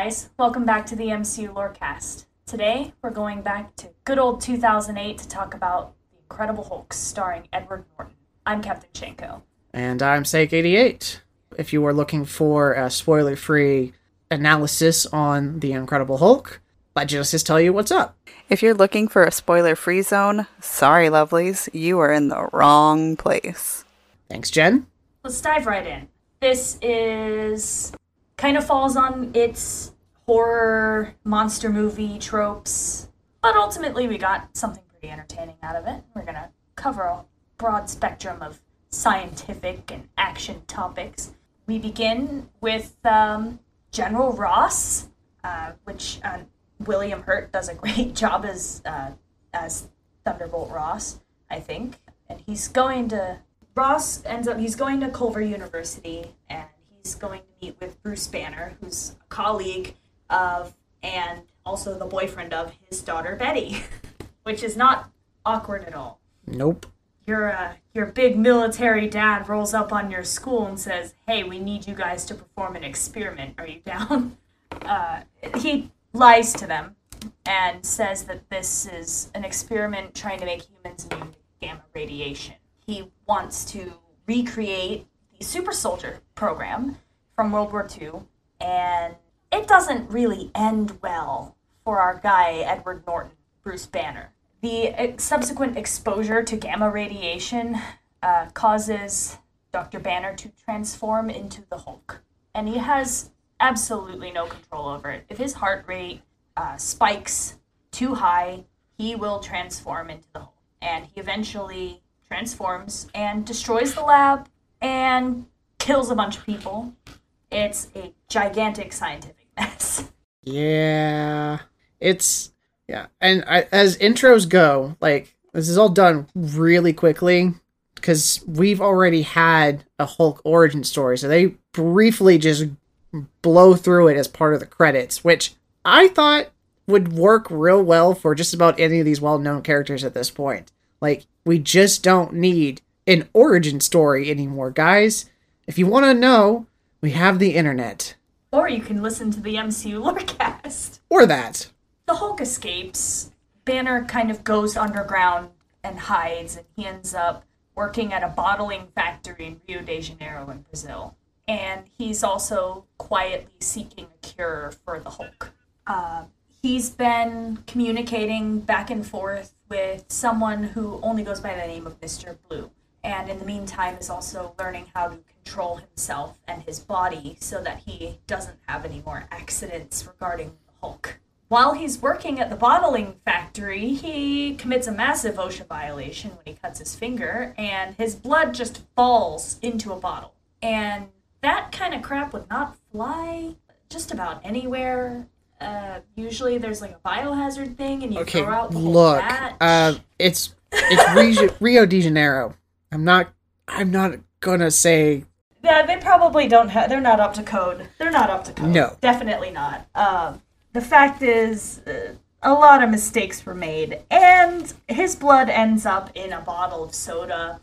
guys, welcome back to the MCU Lorecast. Today, we're going back to good old 2008 to talk about The Incredible Hulk starring Edward Norton. I'm Captain Shenko. And I'm Cyke88. If you were looking for a spoiler free analysis on The Incredible Hulk, let Genesis tell you what's up. If you're looking for a spoiler free zone, sorry, lovelies, you are in the wrong place. Thanks, Jen. Let's dive right in. This is kind of falls on its horror monster movie tropes, but ultimately we got something pretty entertaining out of it. We're gonna cover a broad spectrum of scientific and action topics. We begin with um, General Ross, uh, which uh, William Hurt does a great job as uh, as Thunderbolt Ross, I think, and he's going to Ross ends up he's going to Culver University and he's going to meet with Bruce Banner, who's a colleague of and also the boyfriend of his daughter Betty, which is not awkward at all. Nope. Your uh, your big military dad rolls up on your school and says, "Hey, we need you guys to perform an experiment. Are you down?" Uh, he lies to them and says that this is an experiment trying to make humans immune to gamma radiation. He wants to recreate super soldier program from World War II, and it doesn't really end well for our guy, Edward Norton, Bruce Banner. The subsequent exposure to gamma radiation uh, causes Dr. Banner to transform into the Hulk, and he has absolutely no control over it. If his heart rate uh, spikes too high, he will transform into the Hulk, and he eventually transforms and destroys the lab and kills a bunch of people. It's a gigantic scientific mess. Yeah. It's. Yeah. And I, as intros go, like, this is all done really quickly because we've already had a Hulk origin story. So they briefly just blow through it as part of the credits, which I thought would work real well for just about any of these well known characters at this point. Like, we just don't need an origin story anymore, guys. If you want to know, we have the internet. Or you can listen to the MCU Lorecast. Or that. The Hulk escapes. Banner kind of goes underground and hides, and he ends up working at a bottling factory in Rio de Janeiro in Brazil. And he's also quietly seeking a cure for the Hulk. Uh, he's been communicating back and forth with someone who only goes by the name of Mr. Blue. And in the meantime, is also learning how to control himself and his body so that he doesn't have any more accidents regarding the Hulk. While he's working at the bottling factory, he commits a massive OSHA violation when he cuts his finger, and his blood just falls into a bottle. And that kind of crap would not fly just about anywhere. Uh, usually there's like a biohazard thing, and you Okay, throw out the whole look. batch. Uh, it's it's Rio, Rio de Janeiro. I'm not. I'm not gonna say Yeah, they probably don't have. They're not up to code. They're not up to code. No. definitely not. Um, the fact is, uh, a lot of mistakes were made, and his blood ends up in a bottle of soda,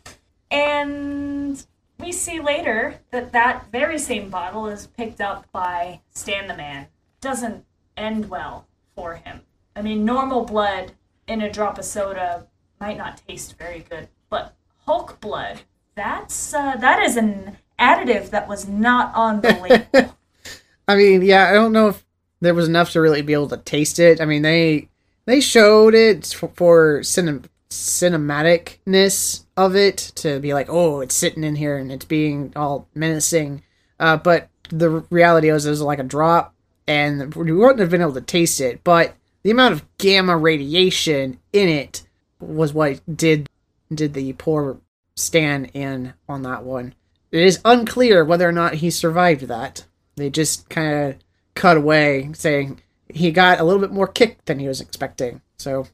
and we see later that that very same bottle is picked up by Stan the Man. Doesn't end well for him. I mean, normal blood in a drop of soda might not taste very good, but Hulk blood, that's uh, that is an additive that was not on the label. I mean, yeah, I don't know if there was enough to really be able to taste it. I mean, they they showed it for, for cinem- cinematicness of it to be like, oh, it's sitting in here and it's being all menacing. Uh, but the reality is, it was like a drop, and we wouldn't have been able to taste it. But the amount of gamma radiation in it was what did did the poor Stan in on that one. It is unclear whether or not he survived that. They just kind of cut away, saying he got a little bit more kick than he was expecting. So,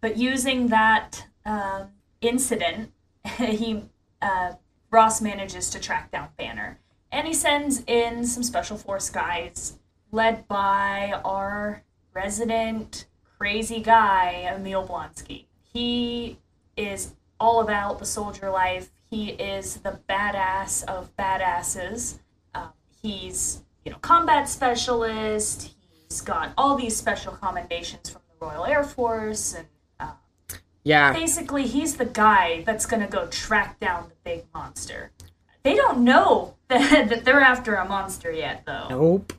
But using that um, incident, he uh, Ross manages to track down Banner, and he sends in some special force guys, led by our resident crazy guy Emil Blonsky. He is all about the soldier life. He is the badass of badasses. Um, he's you know combat specialist. He's got all these special commendations from the Royal Air Force and uh, yeah, basically he's the guy that's going to go track down the big monster. They don't know that, that they're after a monster yet, though. nope.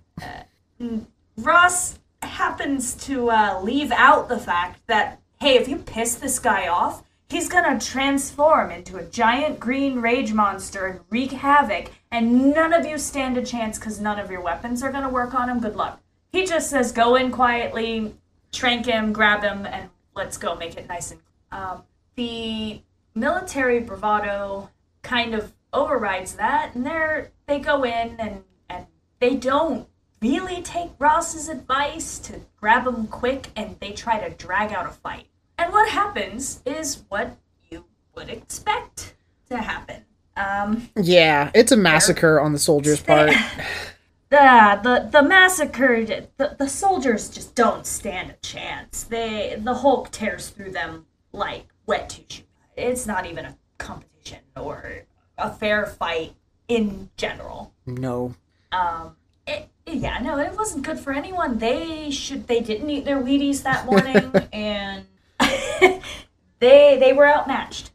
Ross happens to uh, leave out the fact that, hey, if you piss this guy off, he's to transform into a giant green rage monster and wreak havoc, and none of you stand a chance because none of your weapons are to work on him. Good luck. He just says, go in quietly, trank him, grab him, and let's go make it nice and um, the military bravado kind of overrides that, and they're they go in and and they don't really take Ross's advice to grab him quick, and they try to drag out a fight. And what happens is what you would expect to happen. Um, Yeah, it's a massacre on the soldiers' part. the the the massacre the, the soldiers just don't stand a chance they the hulk tears through them like wet tissue it's not even a competition or a fair fight in general No. um it, yeah no it wasn't good for anyone they should they didn't eat their wheaties that morning and they they were outmatched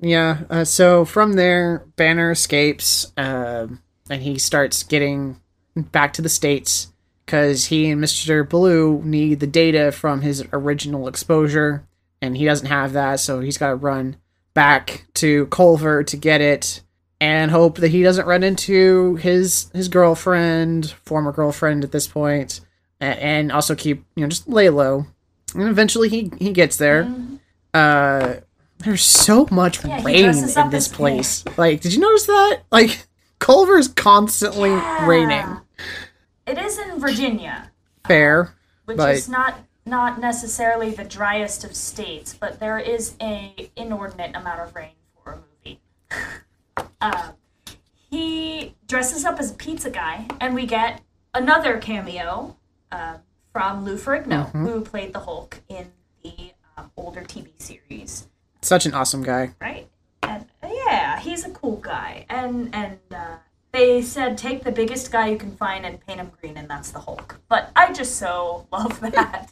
yeah, uh, so from there, Banner escapes, um and he starts getting back to the states because he and Mister Blue need the data from his original exposure, and he doesn't have that, so he's got to run back to Culver to get it, and hope that he doesn't run into his his girlfriend, former girlfriend at this point, and also keep you know just lay low. And eventually he he gets there. Uh, there's so much Yeah, rain in this place. Like, did you notice that? Like, Culver's constantly Yeah. raining. it is in virginia Fair. which But- is not not necessarily the driest of states, but there is a inordinate amount of rain for a movie. uh, he dresses up as a pizza guy, and we get another cameo uh, from Lou Ferrigno, who played the Hulk in the um, older TV series Such an awesome guy. right? And uh, yeah, he's a cool guy. And and uh, they said take the biggest guy you can find and paint him green, and that's the Hulk. But I just so love that.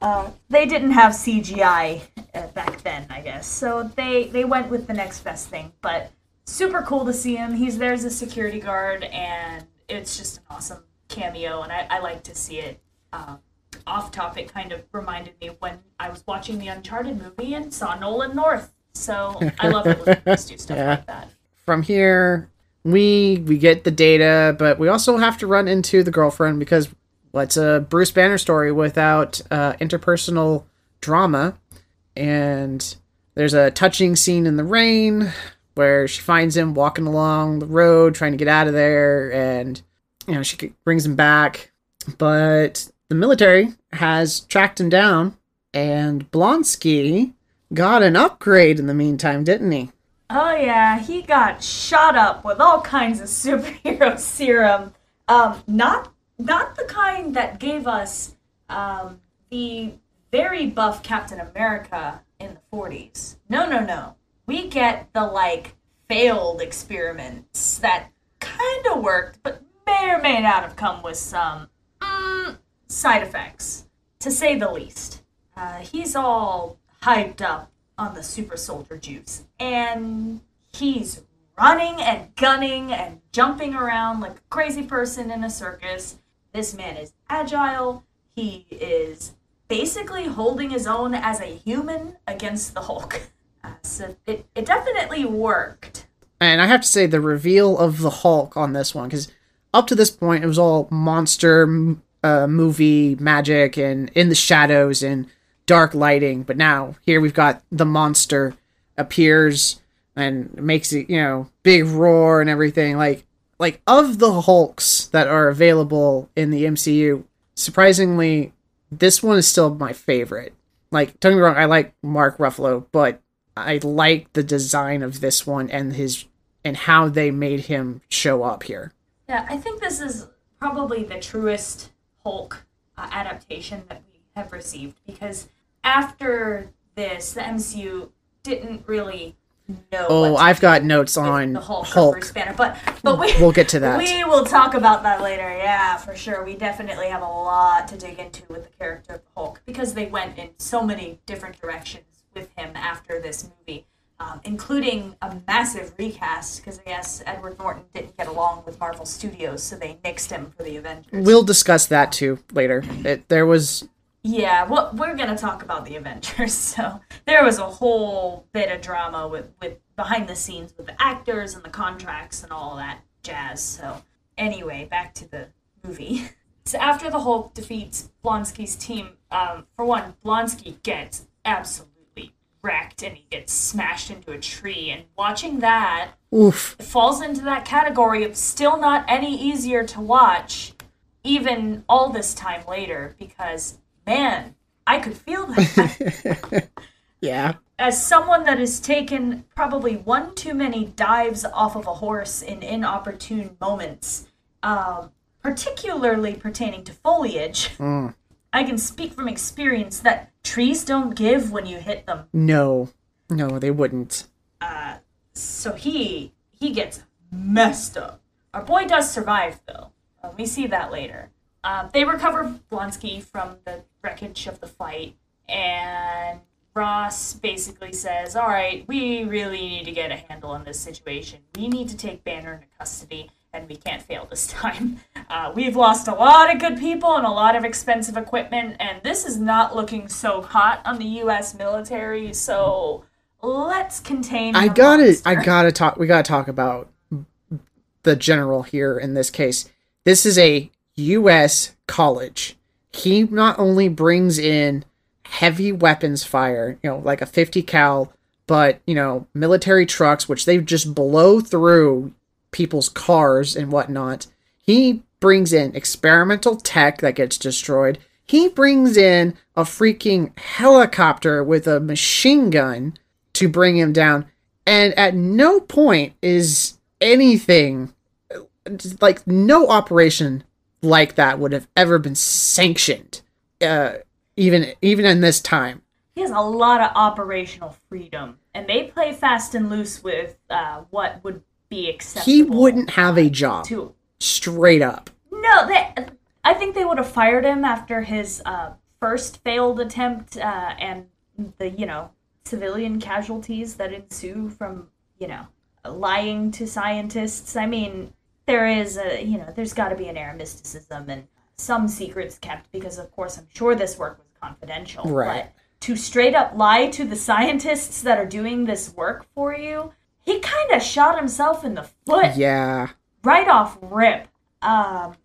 Uh, they didn't have CGI uh, back then, I guess, so they they went with the next best thing. But super cool to see him. He's there as a security guard, and it's just an awesome cameo, and I, I like to see it. Um, off topic kind of reminded me of when I was watching the Uncharted movie and saw Nolan North. So I love it when movies do stuff Yeah. like that. From here, we we get the data, but we also have to run into the girlfriend because what's a Bruce Banner story without uh, interpersonal drama? And there's a touching scene in the rain where she finds him walking along the road trying to get out of there, and you know she brings him back, but the military has tracked him down, and Blonsky got an upgrade in the meantime, didn't he? Oh yeah, he got shot up with all kinds of superhero serum. Um, not not the kind that gave us um, the very buff Captain America in the 40s. No, no, no. We get the like failed experiments that kind of worked, but may or may not have come with some mm, side effects, to say the least. Uh, he's all hyped up on the super soldier juice, and he's running and gunning and jumping around like a crazy person in a circus. This man is agile. He is basically holding his own as a human against the Hulk. Uh, so it, it definitely worked. And I have to say, the reveal of the Hulk on this one, because up to this point, it was all monster uh, movie magic and in the shadows and dark lighting, but now here we've got the monster appears and makes it, you know, big roar and everything. Like like of the Hulks that are available in the MCU, surprisingly, this one is still my favorite. Like, don't get me wrong, I like Mark Ruffalo, but I like the design of this one and his and how they made him show up here. Yeah, I think this is probably the truest Hulk uh, adaptation that we have received because after this, the MCU didn't really know. Oh, I've got notes on the Hulk, Hulk. But but we We'll get to that. We will talk about that later. Yeah, for sure. We definitely have a lot to dig into with the character of the Hulk because they went in so many different directions with him after this movie. Um, including a massive recast because I guess Edward Norton didn't get along with Marvel Studios, so they nixed him for the Avengers. We'll discuss that too later. It, there was Yeah, well, we're gonna talk about the Avengers. So there was a whole bit of drama with with behind the scenes with the actors and the contracts and all that jazz. So anyway, back to the movie. So after the Hulk defeats Blonsky's team, um, for one, Blonsky gets absolutely wrecked and he gets smashed into a tree. And watching that oof. falls into that category of still not any easier to watch, even all this time later, because man, I could feel that. Yeah. As someone that has taken probably one too many dives off of a horse in inopportune moments, um, particularly pertaining to foliage, I can speak from experience that trees don't give when you hit them. No. No, they wouldn't. Uh, so he he gets messed up. Our boy does survive though. Uh, we see that later. Um, they recover Blonsky from the wreckage of the fight, and Ross basically says, "All right, we really need to get a handle on this situation. We need to take Banner into custody." And we can't fail this time. Uh, we've lost a lot of good people and a lot of expensive equipment, and this is not looking so hot on the U.S. military. So let's contain. I gotta monster. I gotta talk we gotta talk about the general here in this case. This is a US college. He not only brings in heavy weapons fire, you know, like a 50 cal, but you know, military trucks, which they just blow through people's cars and whatnot. He brings in experimental tech that gets destroyed. He brings in a freaking helicopter with a machine gun to bring him down. And at no point is anything like no operation like that would have ever been sanctioned. Uh, even even in this time. He has a lot of operational freedom, and they play fast and loose with uh, what would be acceptable. He wouldn't have a job. To Straight up. no, they. I think they would have fired him after his uh, first failed attempt uh, and the you know civilian casualties that ensue from you know lying to scientists. I mean, there is a you know there's got to be an air of mysticism and some secrets kept because of course I'm sure this work was confidential. Right. But to straight up lie to the scientists that are doing this work for you, he kind of shot himself in the foot Yeah. right off rip. Um,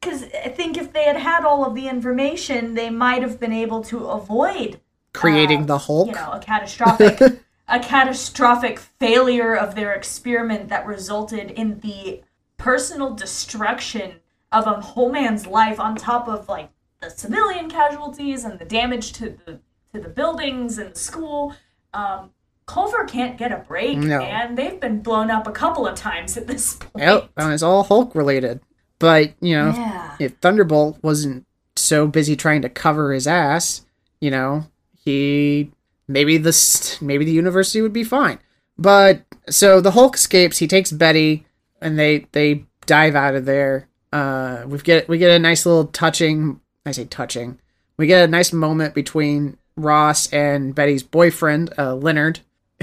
because I think if they had had all of the information, they might have been able to avoid Creating uh, the Hulk. you know, a catastrophic, a catastrophic failure of their experiment that resulted in the personal destruction of a whole man's life, on top of like the civilian casualties and the damage to the to the buildings and the school. Um, Culver can't get a break, No. and they've been blown up a couple of times at this point. Yep, and it's all Hulk related. But, you know, Yeah. if Thunderbolt wasn't so busy trying to cover his ass, you know, he maybe the maybe the university would be fine. But so the Hulk escapes, he takes Betty and they they dive out of there. Uh we get we get a nice little touching, I say touching. We get a nice moment between Ross and Betty's boyfriend, uh Leonard,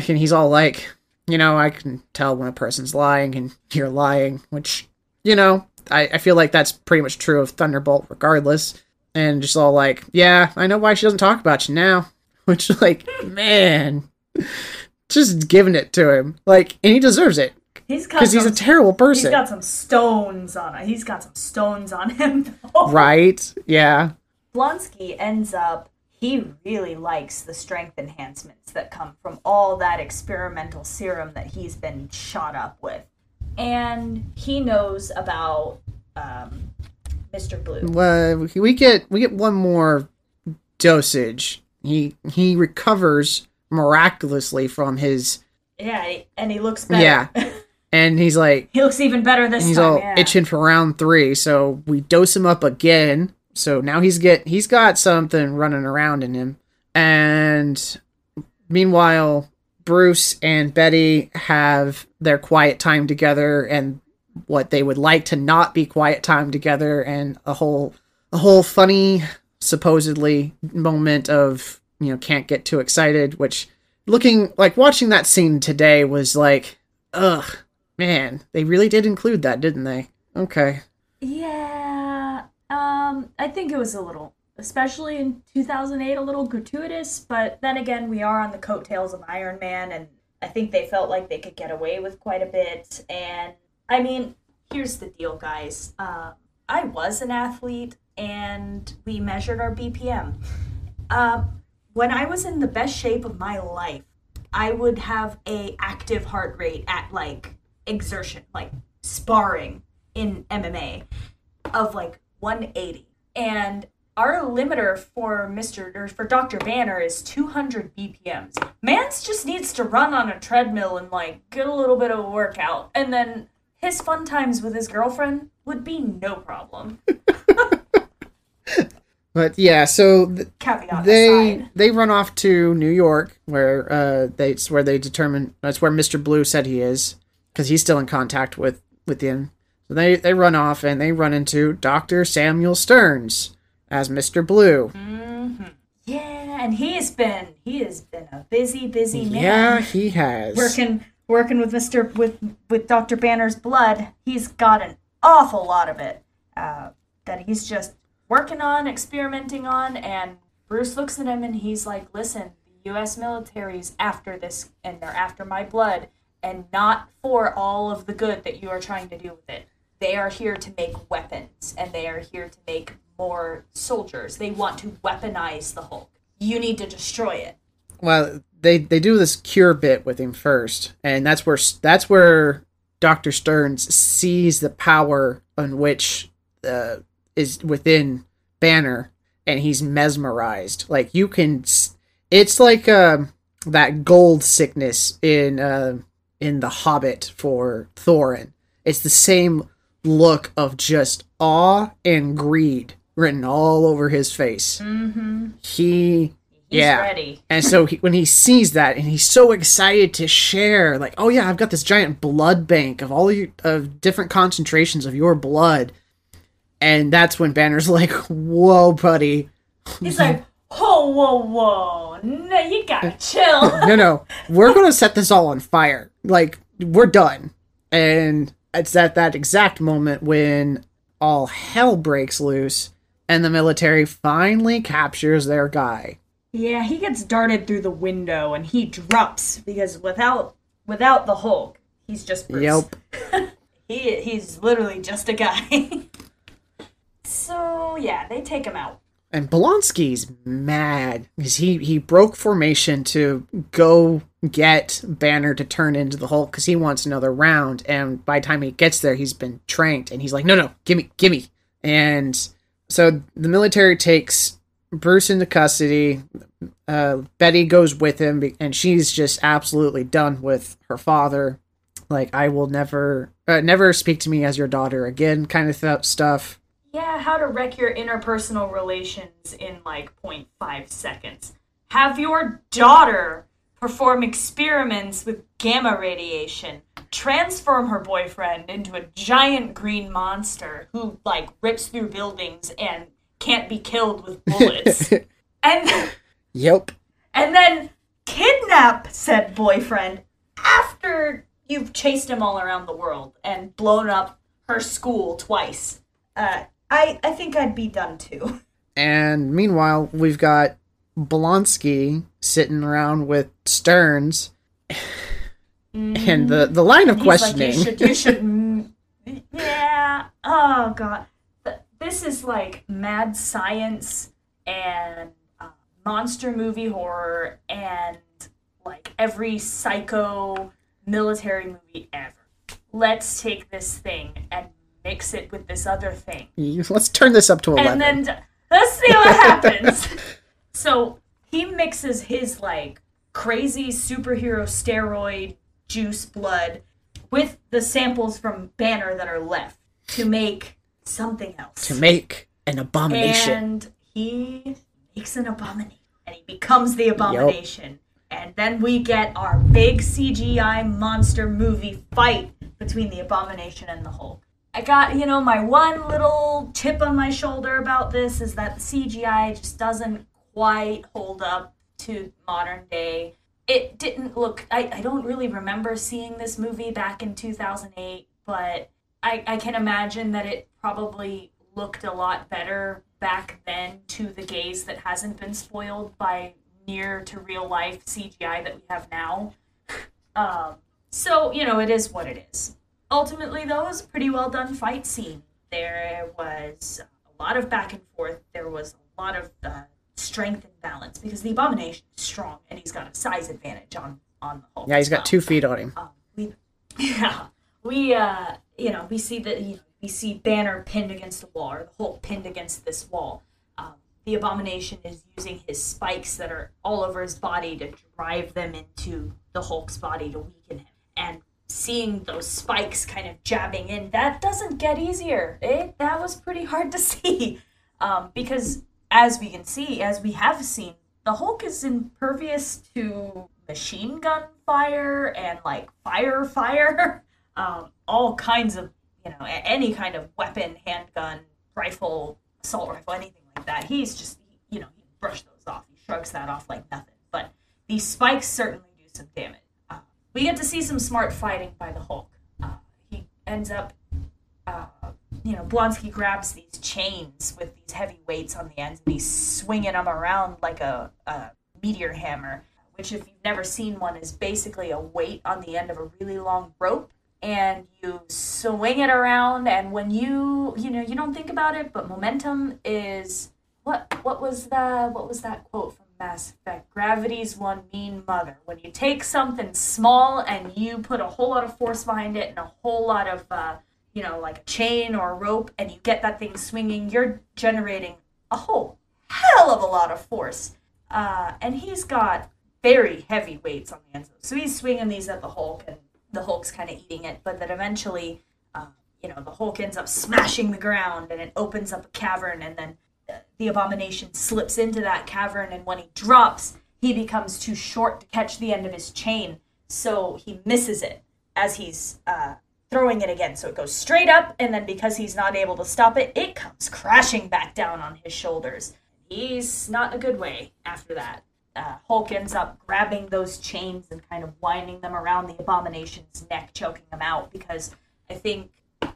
and he's all like, you know, I can tell when a person's lying and you're lying, which, you know, I, I feel like that's pretty much true of Thunderbolt regardless. And just all like, yeah, I know why she doesn't talk about you now. Which, like, man, just giving it to him. Like, and he deserves it He's got because he's a some, terrible he's person. got some stones on it. He's got some stones on him. though. Right? Yeah. Blonsky ends up he really likes the strength enhancements that come from all that experimental serum that he's been shot up with. And he knows about um, Mr. Blue. Well, we get we get one more dosage. He he recovers miraculously from his Yeah, and he looks better. Yeah. and he's like he looks even better this he's time. all yeah. itching for round three. So we dose him up again. So now he's get he's got something running around in him. And meanwhile, Bruce and Betty have their quiet time together and what they would like to not be quiet time together and a whole a whole funny supposedly moment of you know can't get too excited which looking like watching that scene today was like ugh man they really did include that didn't they? Okay. Yeah, um, I think it was a little, especially in 2008, a little gratuitous. But then again, we are on the coattails of Iron Man, and I think they felt like they could get away with quite a bit. And I mean, here's the deal, guys. Uh, I was an athlete, and we measured our BPM. Um, when I was in the best shape of my life, I would have a active heart rate at like exertion, like sparring in MMA of like 180. And our limiter for Mr. or for Dr. Banner is 200 BPMs. Mans just needs to run on a treadmill and like get a little bit of a workout and then his fun times with his girlfriend would be no problem. but yeah so th- they aside. they run off to New York where uh they it's where they determine that's where Mr. Blue said he is because he's still in contact with with him. So they they run off and they run into Dr. Samuel Stearns as Mr. Blue. Yeah, and he has been he has been a busy, busy man. Yeah, he has. working working with Mr. with with Dr. Banner's blood. He's got an awful lot of it uh, that he's just working on, experimenting on, and Bruce looks at him and he's like, "Listen, the U.S. military's after this, and they're after my blood, and not for all of the good that you are trying to do with it. They are here to make weapons, and they are here to make more soldiers. They want to weaponize the Hulk. You need to destroy it." well, they they do this cure bit with him first, and that's where that's where Doctor Stearns sees the power on which uh, is within Banner, and he's mesmerized. Like you can, it's like um that gold sickness in uh, in the Hobbit for Thorin. It's the same look of just awe and greed written all over his face. Mm-hmm. He He's Yeah. ready. and so he, when he sees that, and he's so excited to share, like, oh yeah, I've got this giant blood bank of all you, of different concentrations of your blood, and that's when Banner's like, whoa, buddy, He's like, whoa, whoa, whoa. No, you gotta chill. no, no, we're gonna set this all on fire. Like, we're done. And it's at that exact moment when all hell breaks loose, and the military finally captures their guy. yeah, he gets darted through the window and he drops because without without the Hulk, he's just Bruce. Yep. He he's literally just a guy. so yeah, they take him out. And Blonsky's mad because he, he broke formation to go get Banner to turn into the Hulk because he wants another round. And by the time he gets there, he's been tranked. And he's like, no, no, gimme, gimme. And so the military takes Bruce into custody. Uh, Betty goes with him and she's just absolutely done with her father. Like, I will never, uh, never speak to me as your daughter again, kind of th- stuff. Yeah, how to wreck your interpersonal relations in like 0.5 seconds. Have your daughter perform experiments with gamma radiation. Transform her boyfriend into a giant green monster who like rips through buildings and can't be killed with bullets. and Yep. and then kidnap said boyfriend after you've chased him all around the world and blown up her school twice. Uh, I I think I'd be done too. And meanwhile, we've got Blonsky sitting around with Stearns. And the, the line of He's questioning. like, you should, you should, mm, yeah. Oh god, this is like mad science and uh, monster movie horror and like every psycho military movie ever. Let's take this thing and mix it with this other thing. Let's turn this up to 11. And then let's see what happens. so he mixes his like crazy superhero steroid juice blood with the samples from Banner that are left to make something else. to make an abomination. And he makes an abomination. And he becomes the abomination. And then we get our big CGI monster movie fight between the abomination and the Hulk. I got, you know, my one little chip on my shoulder about this is that the CGI just doesn't quite hold up to modern day. It didn't look, I, I don't really remember seeing this movie back in 2008, but I, I can imagine that it probably looked a lot better back then to the gaze that hasn't been spoiled by near to real life CGI that we have now. Um, so, you know, it is what it is. Ultimately, though, it was a pretty well done fight scene. There was a lot of back and forth. There was a lot of uh, strength and balance because the Abomination is strong and he's got a size advantage on on the Hulk. yeah, he's got well. two feet on him. Um, we, yeah, we, uh, you know, we see that you know, we see Banner pinned against the wall, or the Hulk pinned against this wall. Um, the Abomination is using his spikes that are all over his body to drive them into the Hulk's body to weaken him. And seeing those spikes kind of jabbing in, that doesn't get easier. It that was pretty hard to see, um, because as we can see, as we have seen, the Hulk is impervious to machine gun fire and like fire fire, um, all kinds of you know any kind of weapon, handgun, rifle, assault rifle, anything like that. He's just you know he brushed those off. He shrugs that off like nothing. But these spikes certainly do some damage. Uh, we get to see some smart fighting by the Hulk. Uh, he ends up uh, you know, Blonsky grabs these chains with these heavy weights on the ends and he's swinging them around like a, a meteor hammer, which, if you've never seen one, is basically a weight on the end of a really long rope. And you swing it around, and when you, you know, you don't think about it, but momentum is what? What was the? What was that quote from Mass Effect? Gravity's one mean mother. When you take something small and you put a whole lot of force behind it and a whole lot of uh, you know, like a chain or a rope, and you get that thing swinging, you're generating a whole hell of a lot of force. Uh, and he's got very heavy weights on the those. So he's swinging these at the Hulk, and the Hulk's kind of eating it. But then eventually, uh, you know, the Hulk ends up smashing the ground, and it opens up a cavern, and then uh, the Abomination slips into that cavern, and when he drops, he becomes too short to catch the end of his chain, so he misses it as he's uh, throwing it again. So it goes straight up, and then because he's not able to stop it, it comes crashing back down on his shoulders. He's not in a good way after that. Uh, Hulk ends up grabbing those chains and kind of winding them around the Abomination's neck, choking him out because I think,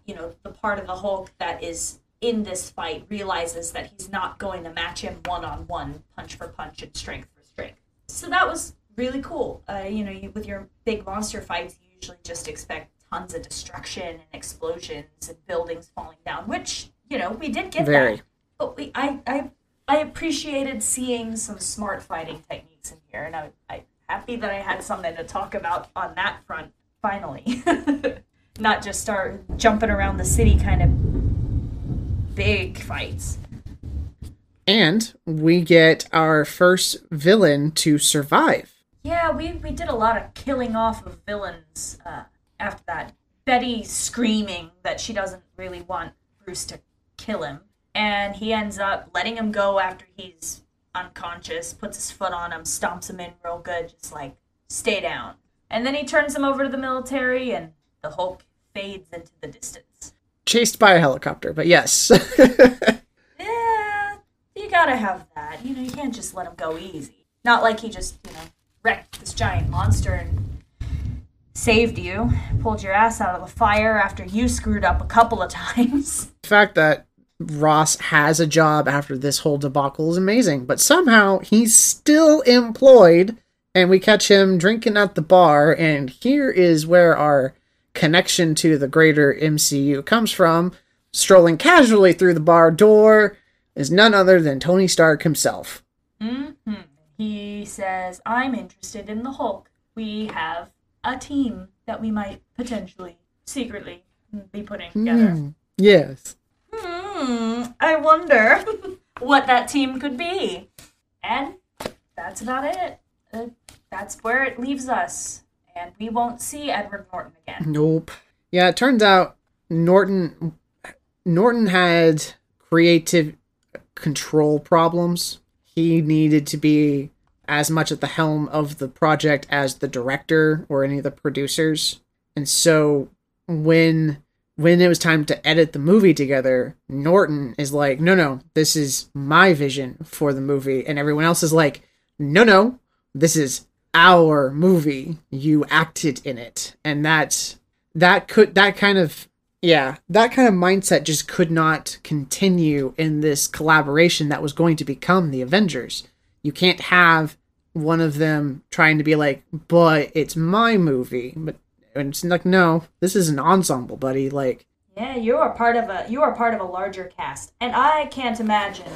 you know, the part of the Hulk that is in this fight realizes that he's not going to match him one on one, punch for punch, and strength for strength. So that was really cool. Uh, you know, you, with your big monster fights, you usually just expect tons of destruction and explosions and buildings falling down, which you know we did get Very. that. But we, I, I, I appreciated seeing some smart fighting techniques in here, and I, I'm happy that I had something to talk about on that front finally. Not just start jumping around the city kind of big fights. And we get our first villain to survive. Yeah, we, we did a lot of killing off of villains uh, after that. Betty screaming that she doesn't really want Bruce to kill him. And he ends up letting him go after he's unconscious, puts his foot on him, stomps him in real good, just like, stay down. And then he turns him over to the military, and the Hulk fades into the distance. Chased by a helicopter, but yes. Yeah, you gotta have that. You know, you can't just let him go easy. Not like he just, you know, wrecked this giant monster and saved you, pulled your ass out of the fire after you screwed up a couple of times. the fact that Ross has a job after this whole debacle is amazing, but somehow he's still employed, and we catch him drinking at the bar, and here is where our connection to the greater MCU comes from. Strolling casually through the bar door is none other than Tony Stark himself. hmm He says, I'm interested in the Hulk. We have a team that we might potentially, secretly, be putting together. Hmm, yes. Hmm, I wonder what that team could be. And that's about it. Uh, that's where it leaves us. And we won't see Edward Norton again. Nope. Yeah, it turns out Norton Norton had creative control problems. He needed to be as much at the helm of the project as the director or any of the producers. And so when when it was time to edit the movie together, Norton is like, "No, no, this is my vision for the movie." And everyone else is like, "No, no, this is our movie. You acted in it." And that that could that kind of yeah, that kind of mindset just could not continue in this collaboration that was going to become the Avengers. You can't have one of them trying to be like, but it's my movie. But and it's like, no, this is an ensemble, buddy. Like, Yeah, you are part of a you are part of a larger cast, and I can't imagine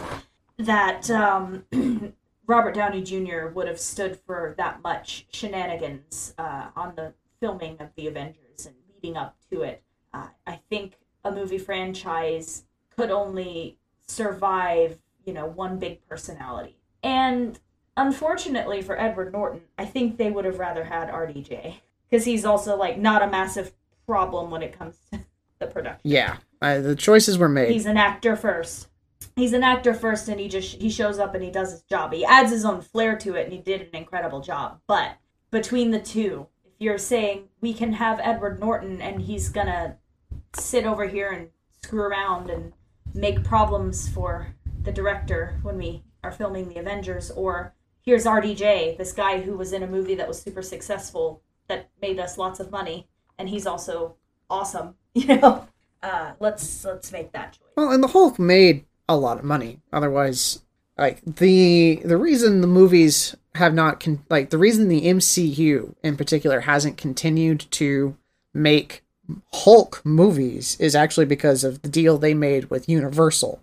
that um, Robert Downey Jr. would have stood for that much shenanigans uh, on the filming of the Avengers and leading up to it. Uh, I think a movie franchise could only survive, you know, one big personality, and unfortunately for Edward Norton, I think they would have rather had RDJ because he's also like not a massive problem when it comes to the production. yeah, uh, the choices were made. He's an actor first. He's an actor first, and he just he shows up and he does his job. He adds his own flair to it, and he did an incredible job. But between the two, if you're saying we can have Edward Norton and he's gonna sit over here and screw around and make problems for the director when we are filming the Avengers, or here's RDJ, this guy who was in a movie that was super successful that made us lots of money, and he's also awesome, you know. Uh, let's let's make that choice. Well, and the Hulk made a lot of money. Otherwise, like the the reason the movies have not con- like the reason the MCU in particular hasn't continued to make Hulk movies is actually because of the deal they made with Universal.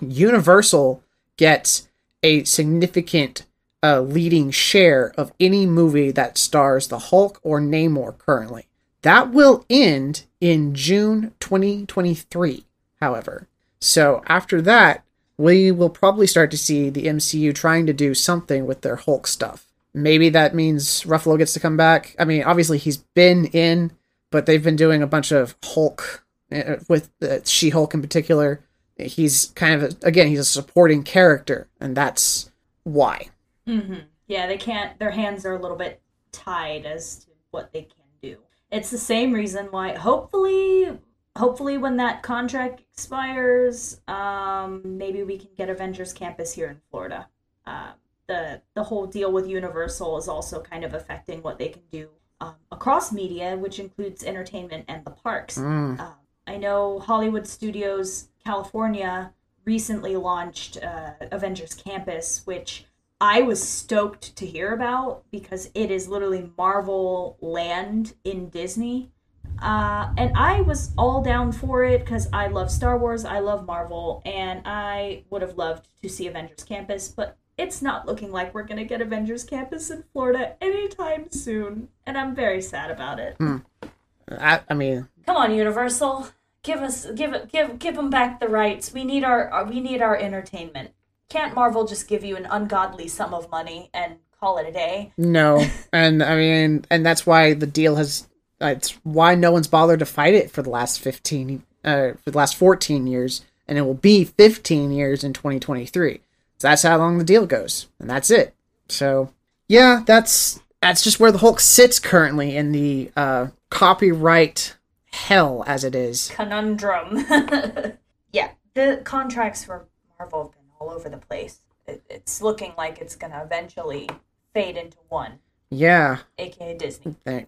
Universal gets a significant uh, leading share of any movie that stars the Hulk or Namor currently. That will end in June 2023, however. So after that, we will probably start to see the MCU trying to do something with their Hulk stuff. Maybe that means Ruffalo gets to come back. I mean, obviously he's been in, but they've been doing a bunch of Hulk uh, with uh, She Hulk in particular. He's kind of a, again, he's a supporting character, and that's why. Mm-hmm. Yeah, they can't. Their hands are a little bit tied as to what they can do. It's the same reason why, hopefully, hopefully when that contract expires, um, maybe we can get Avengers Campus here in Florida. Uh, the the whole deal with Universal is also kind of affecting what they can do um, across media, which includes entertainment and the parks. Mm. Um, I know Hollywood Studios California recently launched uh, Avengers Campus, which I was stoked to hear about because it is literally Marvel land in Disney. Uh, and I was all down for it because I love Star Wars, I love Marvel, and I would have loved to see Avengers Campus, but it's not looking like we're going to get Avengers Campus in Florida anytime soon. And I'm very sad about it. I, I mean, Come on, Universal. Give us give give give them back the rights. We need our, our we need our entertainment. Can't Marvel just give you an ungodly sum of money and call it a day? no, and I mean, and that's why the deal has. It's why no one's bothered to fight it for the last fifteen, uh, for the last fourteen years, and it will be fifteen years in twenty twenty three. So that's how long the deal goes, and that's it. So yeah, that's that's just where the Hulk sits currently in the uh, copyright hell, as it is. Conundrum. yeah, the contracts for Marvel have been all over the place. It, it's looking like it's gonna eventually fade into one, Yeah, aka Disney. that-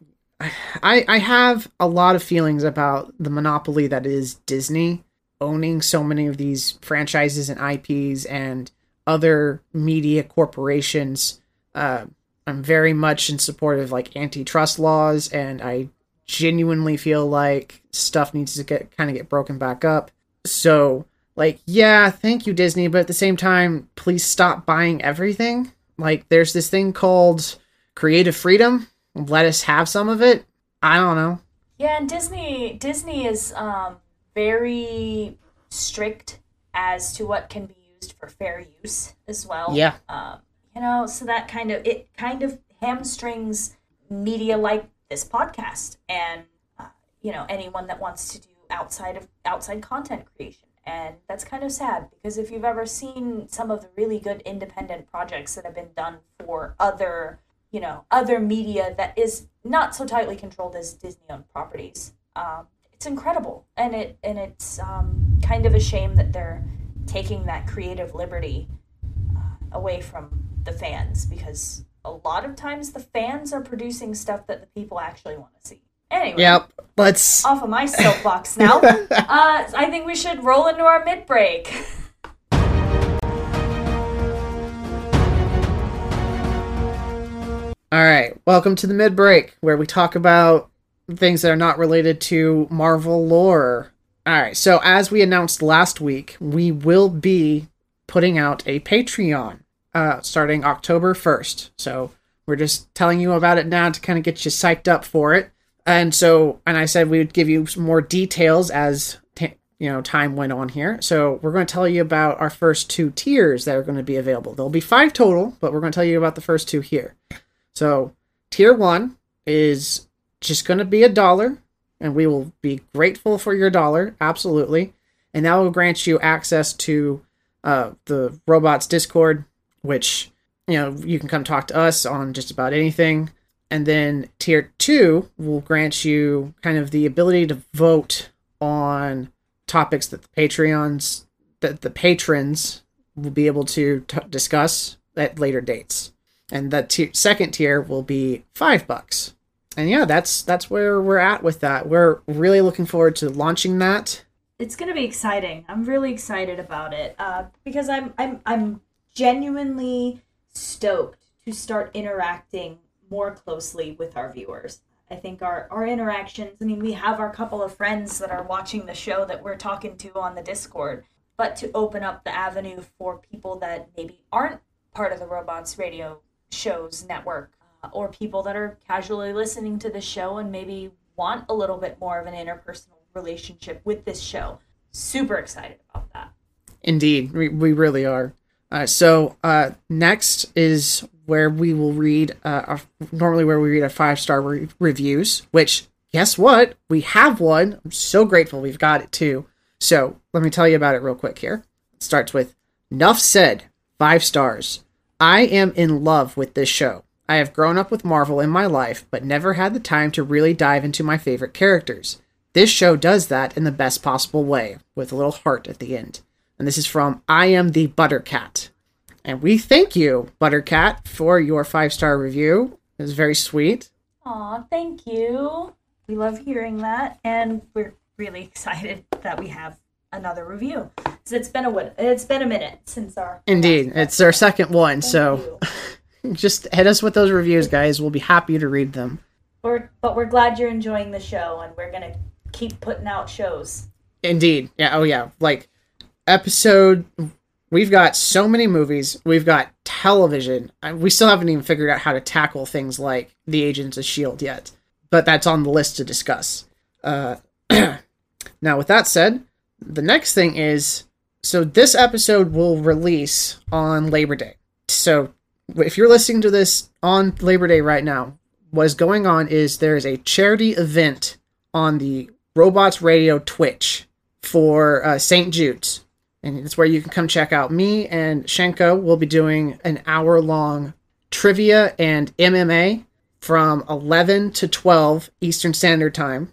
I I have a lot of feelings about the monopoly that is Disney owning so many of these franchises and IPs and other media corporations. Uh, I'm very much in support of like antitrust laws, and I genuinely feel like stuff needs to get kind of get broken back up. So like, yeah, thank you, Disney, but at the same time, please stop buying everything. Like, there's this thing called creative freedom. Let us have some of it. I don't know. Yeah, and Disney Disney is um, very strict as to what can be used for fair use as well. Yeah. Um, you know, so that kind of it kind of hamstrings media like this podcast and uh, you know anyone that wants to do outside of outside content creation and that's kind of sad because if you've ever seen some of the really good independent projects that have been done for other you know other media that is not so tightly controlled as disney owned properties um, it's incredible. And it and it's um, kind of a shame that they're taking that creative liberty uh, away from the fans because a lot of times the fans are producing stuff that the people actually want to see anyway Yep. Let's. off of my soapbox now. uh, I think we should roll into our mid break. All right. Welcome to the mid break where we talk about things that are not related to Marvel lore. All right. So, as we announced last week, we will be putting out a Patreon uh, starting October 1st. So, we're just telling you about it now to kind of get you psyched up for it. And so, and I said we would give you some more details as t- you know time went on here. So we're going to tell you about our first two tiers that are going to be available. There'll be five total, but we're going to tell you about the first two here. So tier one is just going to be a dollar, and we will be grateful for your dollar, absolutely. And that will grant you access to uh, the robots Discord, which you know you can come talk to us on just about anything. And then tier two will grant you kind of the ability to vote on topics that the Patreons, that the patrons will be able to t- discuss at later dates. And the tier, second tier will be five bucks. And yeah, that's that's where we're at with that. We're really looking forward to launching that. It's gonna be exciting. I'm really excited about it uh, because I'm I'm I'm genuinely stoked to start interacting more closely with our viewers. I think our, our interactions, I mean, we have our couple of friends that are watching the show that we're talking to on the Discord, but to open up the avenue for people that maybe aren't part of the Robots Radio show's network uh, or people that are casually listening to the show and maybe want a little bit more of an interpersonal relationship with this show. Super excited about that. Indeed, we, we really are. Uh, so uh, next is where we will read uh, our, normally where we read our five star re- reviews. Which guess what? We have one. I'm so grateful we've got it too. So let me tell you about it real quick here. It starts with Nuff said five stars. I am in love with this show. I have grown up with Marvel in my life, but never had the time to really dive into my favorite characters. This show does that in the best possible way, with a little heart at the end. And this is from I Am the Buttercat. And we thank you, Buttercat, for your five star review. It was very sweet. Aw, thank you. We love hearing that, and we're really excited that we have another review. So it's been a it's been a minute since our Indeed, it's our second one, Thank so just hit us with those reviews, guys. We'll be happy to read them. We're, but we're glad you're enjoying the show, and we're gonna keep putting out shows. Indeed. Yeah. Oh, yeah. Like, episode. We've got so many movies. We've got television. We still haven't even figured out how to tackle things like the Agents of S.H.I.E.L.D. yet, but that's on the list to discuss. Uh, now, with that said, the next thing is so this episode will release on Labor Day. So if you're listening to this on Labor Day right now, what is going on is there's a charity event on the Robots Radio Twitch for uh, St. Jude's. And it's where you can come check out me and Shenko. We'll be doing an hour long trivia and AMA from 11 to 12 Eastern Standard Time.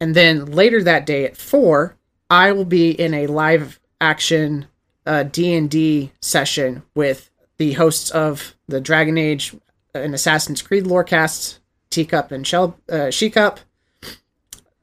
And then later that day at 4, I will be in a live action uh, D&D session with the hosts of the Dragon Age and Assassin's Creed lorecasts, Teacup and Shell, uh, She-Cup,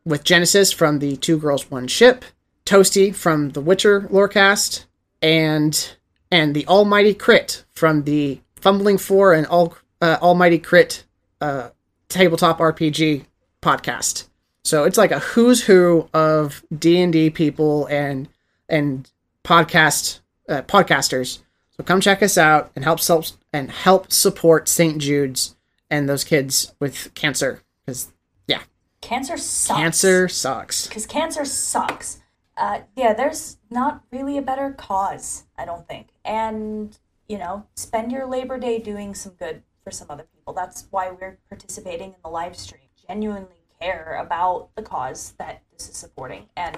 with Genesis from the Two Girls One Ship, Toasty from the Witcher lorecast, and and the Almighty Crit from the Fumbling Four and All uh, Almighty Crit uh, tabletop RPG podcast. So it's like a who's who of D and D people and and podcast uh, podcasters. So come check us out and help help and help support St. Jude's and those kids with cancer because yeah, Cancer sucks. cancer sucks. because cancer sucks. Uh, yeah, there's not really a better cause, I don't think. And, you know, spend your Labor Day doing some good for some other people. That's why we're participating in the live stream. Genuinely care about the cause that this is supporting. And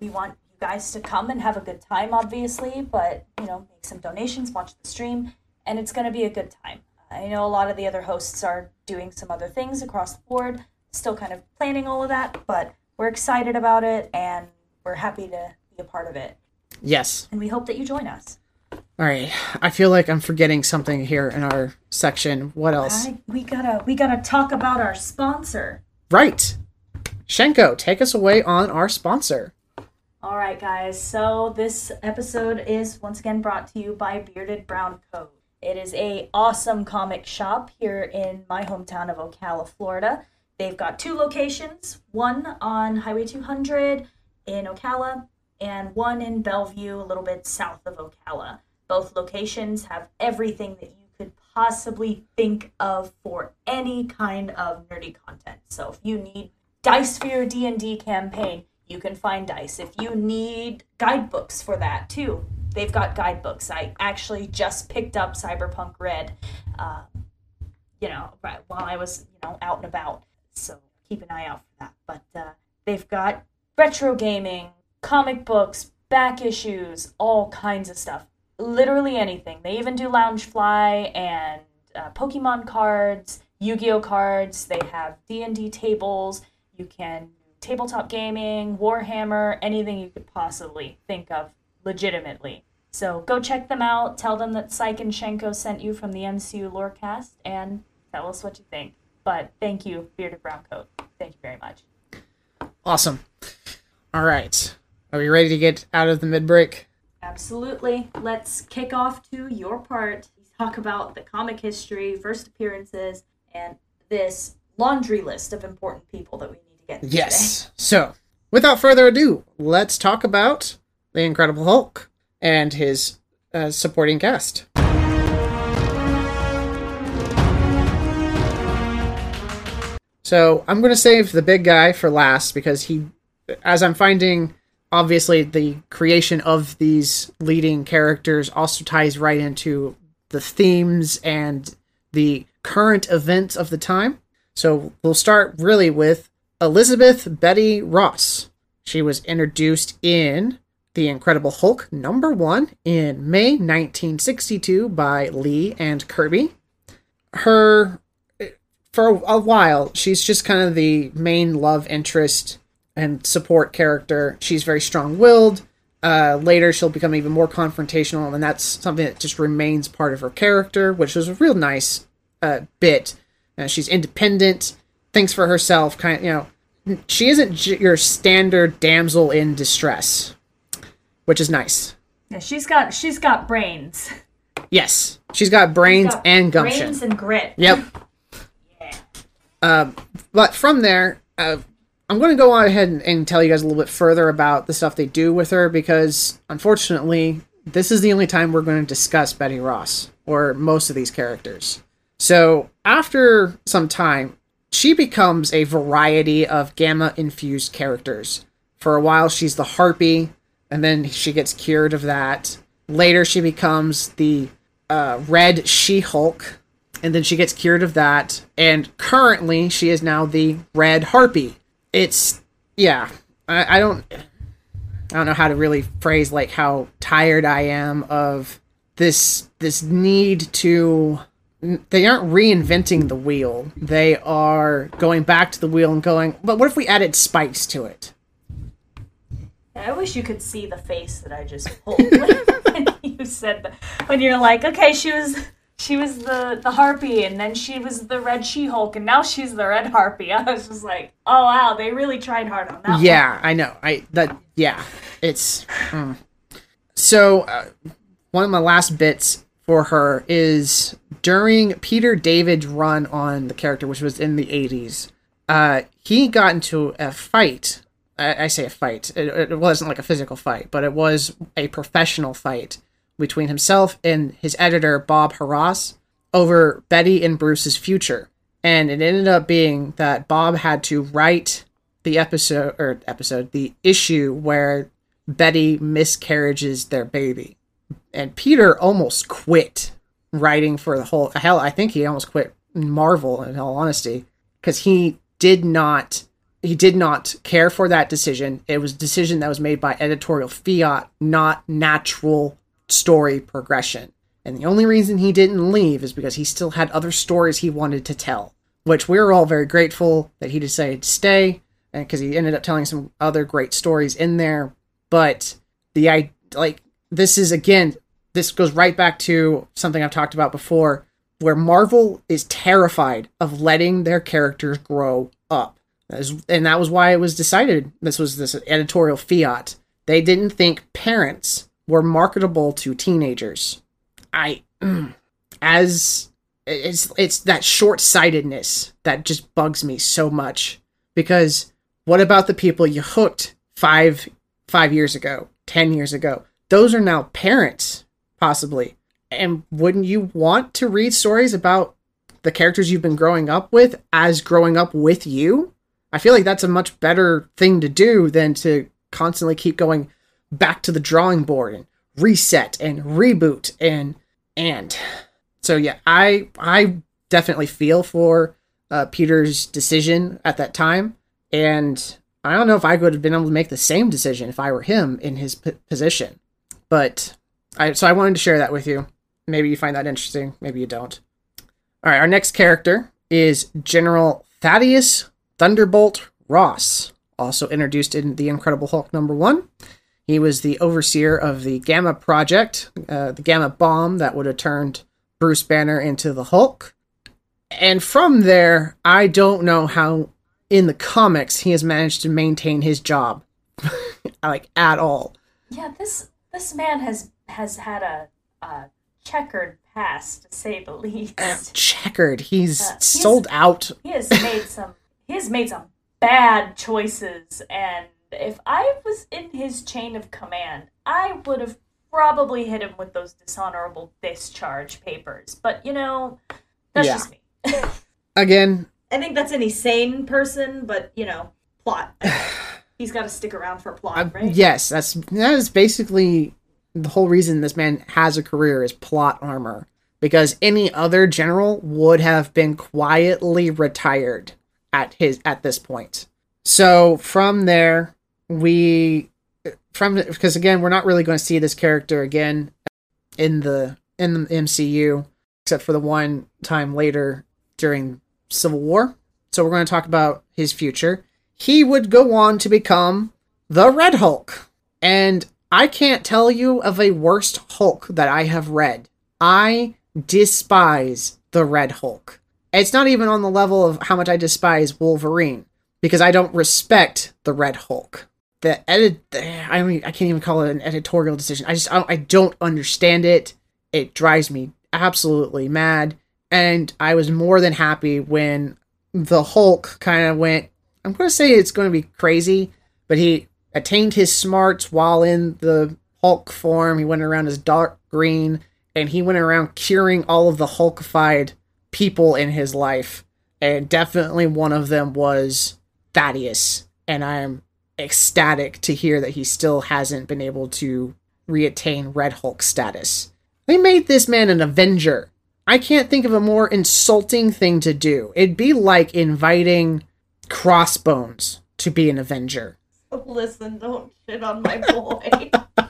we want you guys to come and have a good time, obviously, but, you know, make some donations, watch the stream, and it's going to be a good time. I know a lot of the other hosts are doing some other things across the board, still kind of planning all of that, but we're excited about it and we're happy to be a part of it. Yes. And we hope that you join us. All right. I feel like I'm forgetting something here in our section. What else? I, we gotta we gotta talk about our sponsor. Right. Shenko, take us away on our sponsor. All right, guys. So this episode is once again brought to you by Bearded Brown Coat. It is a awesome comic shop here in my hometown of Ocala, Florida. They've got two locations, one on Highway 200 in Ocala and one in Belleview, a little bit south of Ocala. Both locations have everything that you could possibly think of for any kind of nerdy content. So if you need dice for your D&D campaign, you can find dice. If you need guidebooks for that too, they've got guidebooks. I actually just picked up Cyberpunk Red, uh, you know, right while I was you know out and about. So keep an eye out for that. But uh, they've got retro gaming, comic books, back issues, all kinds of stuff. Literally anything. They even do Loungefly and uh, Pokemon cards, Yu-Gi-Oh cards. They have D&D tables. You can tabletop gaming, Warhammer, anything you could possibly think of legitimately. So go check them out. Tell them that Cyke and Shenko sent you from the MCU Lorecast and tell us what you think. But thank you, Bearded Brown Coat. Thank you very much. Awesome. All right. Are we ready to get out of the mid break? Absolutely. Let's kick off to your part. Talk about the comic history, first appearances, and this laundry list of important people that we need to get Yes. So, without further ado, let's talk about the Incredible Hulk and his uh, supporting cast. So, I'm going to save the big guy for last because he, as I'm finding, obviously the creation of these leading characters also ties right into the themes and the current events of the time. So, we'll start really with Elizabeth Betty Ross. She was introduced in The Incredible Hulk number one in May 1962 by Lee and Kirby. Her, for a while, she's just kind of the main love interest and support character. She's very strong willed. Uh, later, she'll become even more confrontational, and that's something that just remains part of her character, which was a real nice uh, bit. Uh, she's independent, thinks for herself, kind of, you know, she isn't j- your standard damsel in distress, which is nice. Yeah, she's got she's got brains. Yes, she's got brains Got and gumption. Brains and grit. Yep. Um, but from there, uh, I'm going to go on ahead and, and tell you guys a little bit further about the stuff they do with her because, unfortunately, this is the only time we're going to discuss Betty Ross or most of these characters. So, after some time, she becomes a variety of gamma infused characters. For a while, she's the Harpy, and then she gets cured of that. Later, she becomes the uh, Red She Hulk, and then she gets cured of that. And currently, she is now the Red Harpy. It's yeah, I, I don't, I don't know how to really phrase like how tired I am of this this need to. They aren't reinventing the wheel. They are going back to the wheel and going. But what if we added spice to it? I wish you could see the face that I just pulled when you said that. When you're like, okay, she was she was the the harpy, and then she was the red she hulk, and now she's the red harpy. I was just like, oh wow, they really tried hard on that. one. Yeah, I know. I that yeah, it's mm. so. Uh, one of my last bits for her is during Peter David's run on the character, which was in the '80s. Uh, he got into a fight I, I say a fight. It, it wasn't like a physical fight, but it was a professional fight between himself and his editor Bob Harras over Betty and Bruce's future. And it ended up being that Bob had to write the episode or episode the issue where Betty miscarriages their baby. And Peter almost quit writing for the whole hell I think he almost quit Marvel in all honesty because he did not he did not care for that decision. It was a decision that was made by editorial fiat, not natural story progression. And the only reason he didn't leave is because he still had other stories he wanted to tell, which we are all very grateful that he decided to stay and because he ended up telling some other great stories in there. But the I like this is again this goes right back to something I've talked about before where Marvel is terrified of letting their characters grow up. And that was why it was decided this was this editorial fiat. They didn't think parents were marketable to teenagers. I mm, as it's it's that short-sightedness that just bugs me so much because what about the people you hooked 5 5 years ago, 10 years ago? Those are now parents possibly. And wouldn't you want to read stories about the characters you've been growing up with as growing up with you? I feel like that's a much better thing to do than to constantly keep going back to the drawing board and reset and reboot and and. So yeah i i definitely feel for uh, peter's decision at that time. And i don't know if i would have been able to make the same decision if i were him in his p- position. But i so i wanted to share that with you. Maybe you find that interesting maybe you don't. All right our next character is general thaddeus thunderbolt ross also introduced in the incredible hulk number one he was the overseer of the Gamma Project, uh, the Gamma bomb that would have turned Bruce Banner into the Hulk. And from there, I don't know how in the comics he has managed to maintain his job, like at all. Yeah, this this man has has had a, a checkered past, to say the least. Uh, checkered. He's uh, sold out. He has made some. He has made some bad choices and if I was in his chain of command, I would have probably hit him with those dishonorable discharge papers. But you know, that's yeah. just me. Again, I think that's any sane person, but you know, plot. He's got to stick around for plot, uh, right? Yes, that's that is basically the whole reason this man has a career is plot armor. Because any other general would have been quietly retired at his at this point. So from there, we from because again we're not really going to see this character again in the in the MCU except for the one time later during Civil War. So we're going to talk about his future. He would go on to become the Red Hulk. And I can't tell you of a worst Hulk that I have read. I despise the Red Hulk. It's not even on the level of how much I despise Wolverine because I don't respect the Red Hulk the edit i mean i can't even call it an editorial decision. I just I don't, I don't understand it. It drives me absolutely mad. And i was more than happy when the hulk kind of went i'm going to say it's going to be crazy but he attained his smarts while in the hulk form. He went around as dark green and he went around curing all of the hulkified people in his life. And definitely one of them was thaddeus. And i'm ecstatic to hear that he still hasn't been able to reattain Red Hulk status. They made this man an Avenger. I can't think of a more insulting thing to do. It'd be like inviting Crossbones to be an Avenger. listen, don't shit on my boy.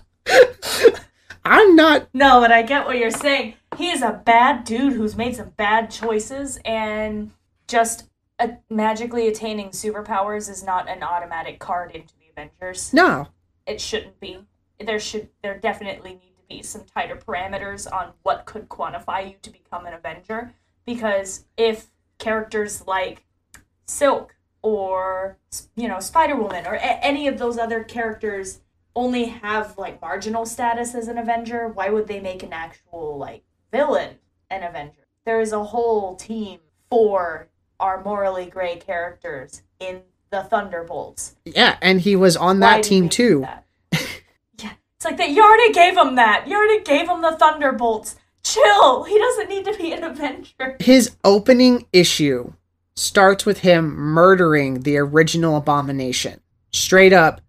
I'm not. No, but I get what you're saying. He is a bad dude who's made some bad choices and just a, magically attaining superpowers is not an automatic card into the Avengers. No, it shouldn't be. There should there definitely need to be some tighter parameters on what could quantify you to become an Avenger. Because if characters like Silk or you know Spider Woman or a- any of those other characters only have like marginal status as an Avenger, why would they make an actual like villain an Avenger? There is a whole team for are morally gray characters in the Thunderbolts. Yeah, and he was on that did team too. that? yeah, it's like that. You already gave him that. You already gave him the Thunderbolts. Chill. He doesn't need to be an Avenger. His opening issue starts with him murdering the original abomination. Straight up,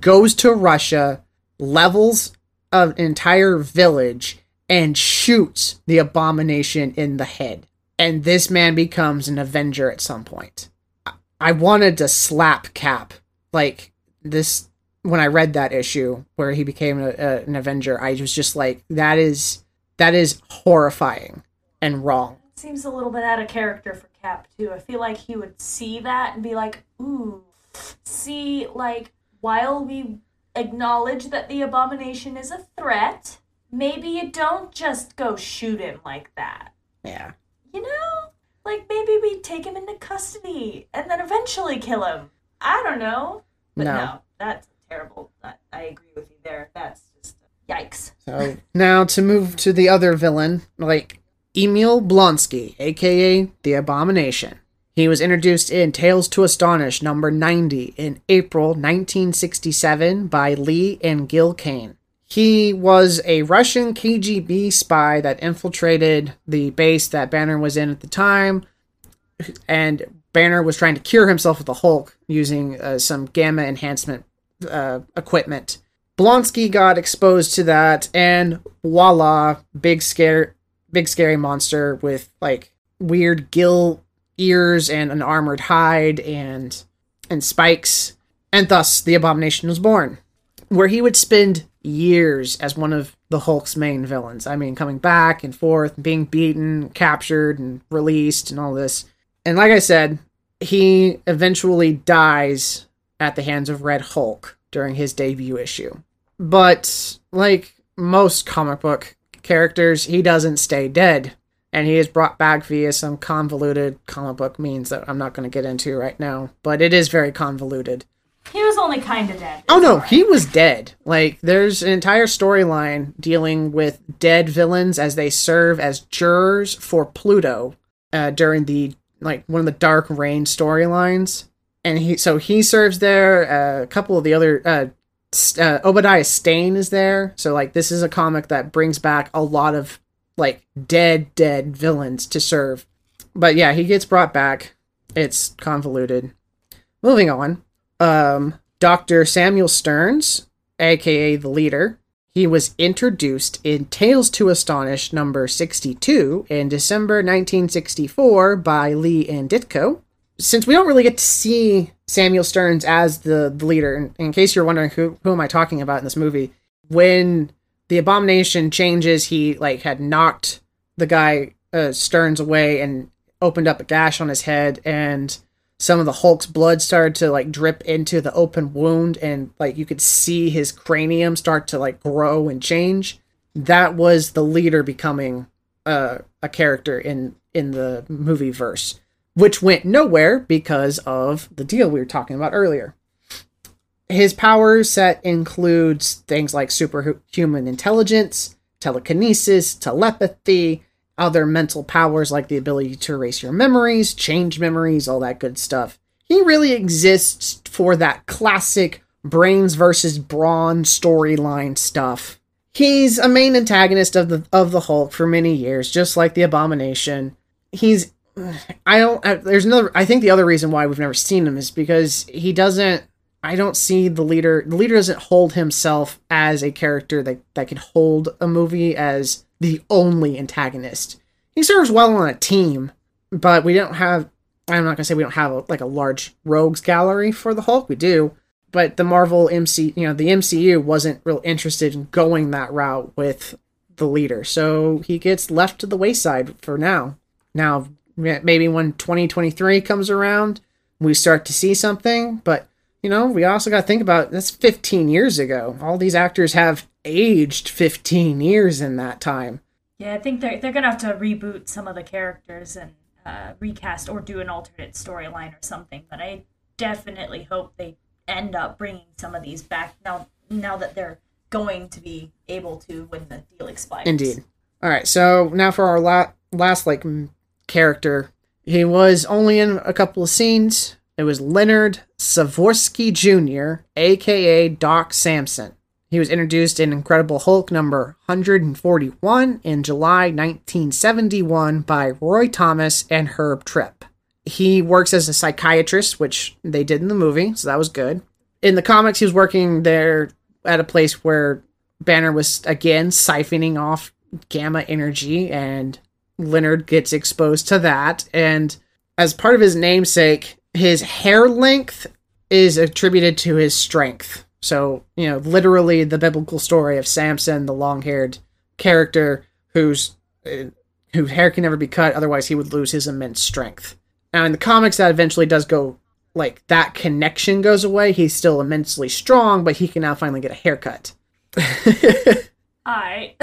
goes to Russia, levels an entire village, and shoots the abomination in the head. And this man becomes an Avenger at some point. I- wanted to slap Cap. Like, this, when I read that issue where he became a, a- an Avenger, I was just like, that is, that is horrifying and wrong. Seems a little bit out of character for Cap too. I feel like he would see that and be like, "Ooh." See, like while we acknowledge that the abomination is a threat, maybe you don't just go shoot him like that. Yeah. You know? Like maybe we take him into custody and then eventually kill him. I don't know. But No. no, that's terrible. I, I agree with you there. That's just yikes. So now to move to the other villain, like Emil Blonsky, aka the Abomination. He was introduced in Tales to Astonish number 90 in April 1967 by Lee and Gil Kane. He was a Russian KGB spy that infiltrated the base that Banner was in at the time, and Banner was trying to cure himself with the Hulk using uh, some gamma enhancement uh, equipment. Blonsky got exposed to that, and voila, big scare, big scary monster with like weird gill ears and an armored hide and and spikes, and thus the abomination was born. Where he would spend years as one of the Hulk's main villains. I mean, coming back and forth, being beaten, captured, and released, and all this. And like I said, he eventually dies at the hands of Red Hulk during his debut issue. But like most comic book characters, he doesn't stay dead. And he is brought back via some convoluted comic book means that I'm not going to get into right now, but it is very convoluted. He was only kind of dead. Oh no, alright. he was dead. Like there's an entire storyline dealing with dead villains as they serve as jurors for Pluto uh, during the like one of the Dark Reign storylines, and he so he serves there. Uh, a couple of the other uh, uh, Obadiah Stane is there. So like this is a comic that brings back a lot of like dead dead villains to serve. But yeah, he gets brought back. It's convoluted. Moving on um, Dr. Samuel Sterns, aka the leader. He was introduced in Tales to Astonish number 62 in December 1964 by Lee and Ditko. Since we don't really get to see Samuel Sterns as the, the leader, in, in case you're wondering who, who am I talking about in this movie, when the abomination changes, he like had knocked the guy uh, Sterns away and opened up a gash on his head and some of the Hulk's blood started to like drip into the open wound and like you could see his cranium start to like grow and change. That was the leader becoming uh, a character in in the movie verse, which went nowhere because of the deal we were talking about earlier. His power set includes things like superhuman intelligence, telekinesis, telepathy, other mental powers like the ability to erase your memories, change memories, all that good stuff. He really exists for that classic brains versus brawn storyline stuff. He's a main antagonist of the of the Hulk for many years, just like the Abomination. He's I don't I, there's another I think the other reason why we've never seen him is because he doesn't I don't see the leader the leader doesn't hold himself as a character that that can hold a movie as the only antagonist. He serves well on a team, but we don't have I'm not gonna say we don't have a, like a large rogues gallery for the Hulk. We do, but the Marvel MC, you know, the MCU wasn't real interested in going that route with the leader, so he gets left to the wayside for now. Now, maybe when 2023 comes around, we start to see something, but you know, we also got to think about that's 15 years ago. All these actors have aged 15 years in that time. Yeah, I think they're they're gonna have to reboot some of the characters and uh, recast or do an alternate storyline or something. But I definitely hope they end up bringing some of these back now. Now that they're going to be able to when the deal expires. Indeed. All right, so now for our la- last like m- character, he was only in a couple of scenes, It was Leonard Skivorski Jr., aka Doc Samson. He was introduced in Incredible Hulk number 141 in July 1971 by Roy Thomas and Herb Trimpe. He works as a psychiatrist, which they did in the movie, so that was good. In the comics, he was working there at a place where Banner was again siphoning off gamma energy, and Leonard gets exposed to that. And as part of his namesake, his hair length is attributed to his strength. So, you know, literally the biblical story of Samson, the long haired character whose, uh, whose hair can never be cut, otherwise, he would lose his immense strength. Now, in the comics, that eventually does go like that connection goes away. He's still immensely strong, but he can now finally get a haircut. I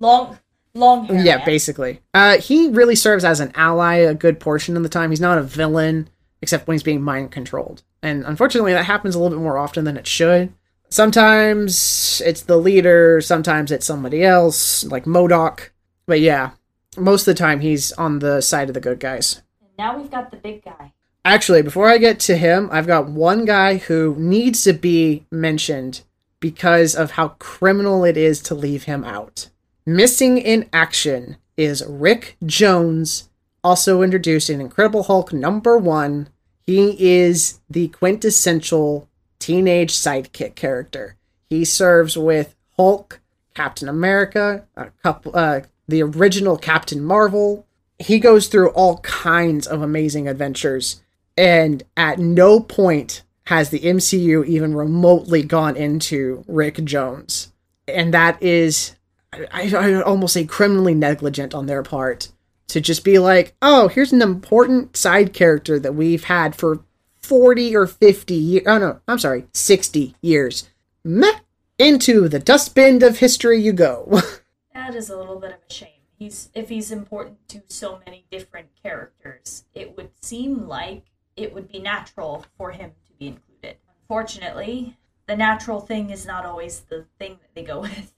long long hair. yeah, man. basically. Uh, he really serves as an ally a good portion of the time. He's not a villain, except when he's being mind controlled. And unfortunately, that happens a little bit more often than it should. Sometimes it's the leader, sometimes it's somebody else, like MODOK. But yeah, most of the time he's on the side of the good guys. Now we've got the big guy. Actually, before I get to him, I've got one guy who needs to be mentioned because of how criminal it is to leave him out. Missing in action is Rick Jones, also introduced in Incredible Hulk number one. He is the quintessential teenage sidekick character. He serves with Hulk, Captain America, a couple, uh, the original Captain Marvel. He goes through all kinds of amazing adventures, and at no point has the MCU even remotely gone into Rick Jones. And that is, I, I almost say, criminally negligent on their part to just be like, oh, here's an important side character that we've had for 40 or 50 years. Oh, no, I'm sorry, 60 years. Meh. Into the dustbin of history you go. That is a little bit of a shame. He's if he's important to so many different characters, it would seem like it would be natural for him to be included. Unfortunately, the natural thing is not always the thing that they go with.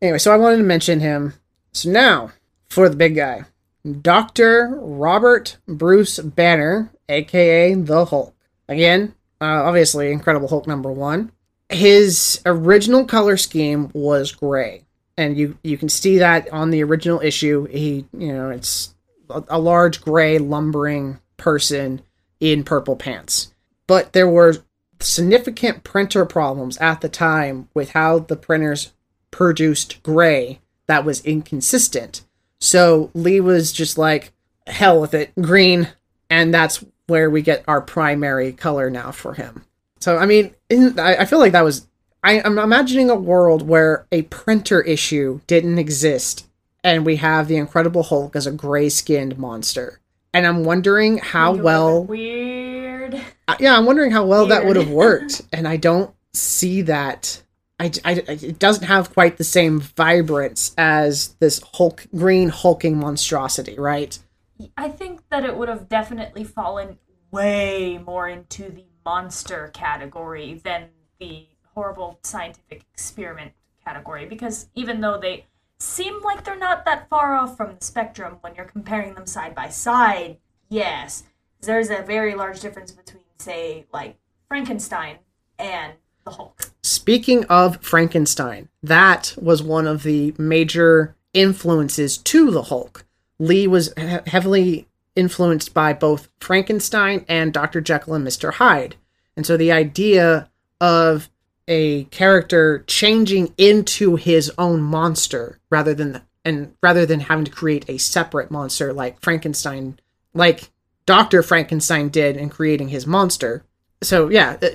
Anyway, so I wanted to mention him. So now, for the big guy Dr. Robert Bruce Banner, aka the Hulk. Again, uh, obviously, Incredible Hulk number one. His original color scheme was gray. And you, you can see that on the original issue. He, you know, it's a, a large gray lumbering person in purple pants. But there were significant printer problems at the time with how the printers produced gray that was inconsistent. So Lee was just like, hell with it, green. And that's where we get our primary color now for him. So, I mean, I, I feel like that was. I, I'm imagining a world where a printer issue didn't exist and we have the Incredible Hulk as a gray skinned monster. And I'm wondering how well. weird. Yeah, I'm wondering how well that would have worked, and I don't see that. I, I, it doesn't have quite the same vibrance as this Hulk green hulking monstrosity, right? I think that it would have definitely fallen way more into the monster category than the horrible scientific experiment category because even though they seem like they're not that far off from the spectrum when you're comparing them side by side, yes, there's a very large difference between, say, like Frankenstein and the Hulk. Speaking of Frankenstein, that was one of the major influences to the Hulk. Lee was he- heavily influenced by both Frankenstein and Dr. Jekyll and Mr. Hyde. And so the idea of a character changing into his own monster rather than the, and rather than having to create a separate monster like Frankenstein like Dr. Frankenstein did in creating his monster. So yeah, uh,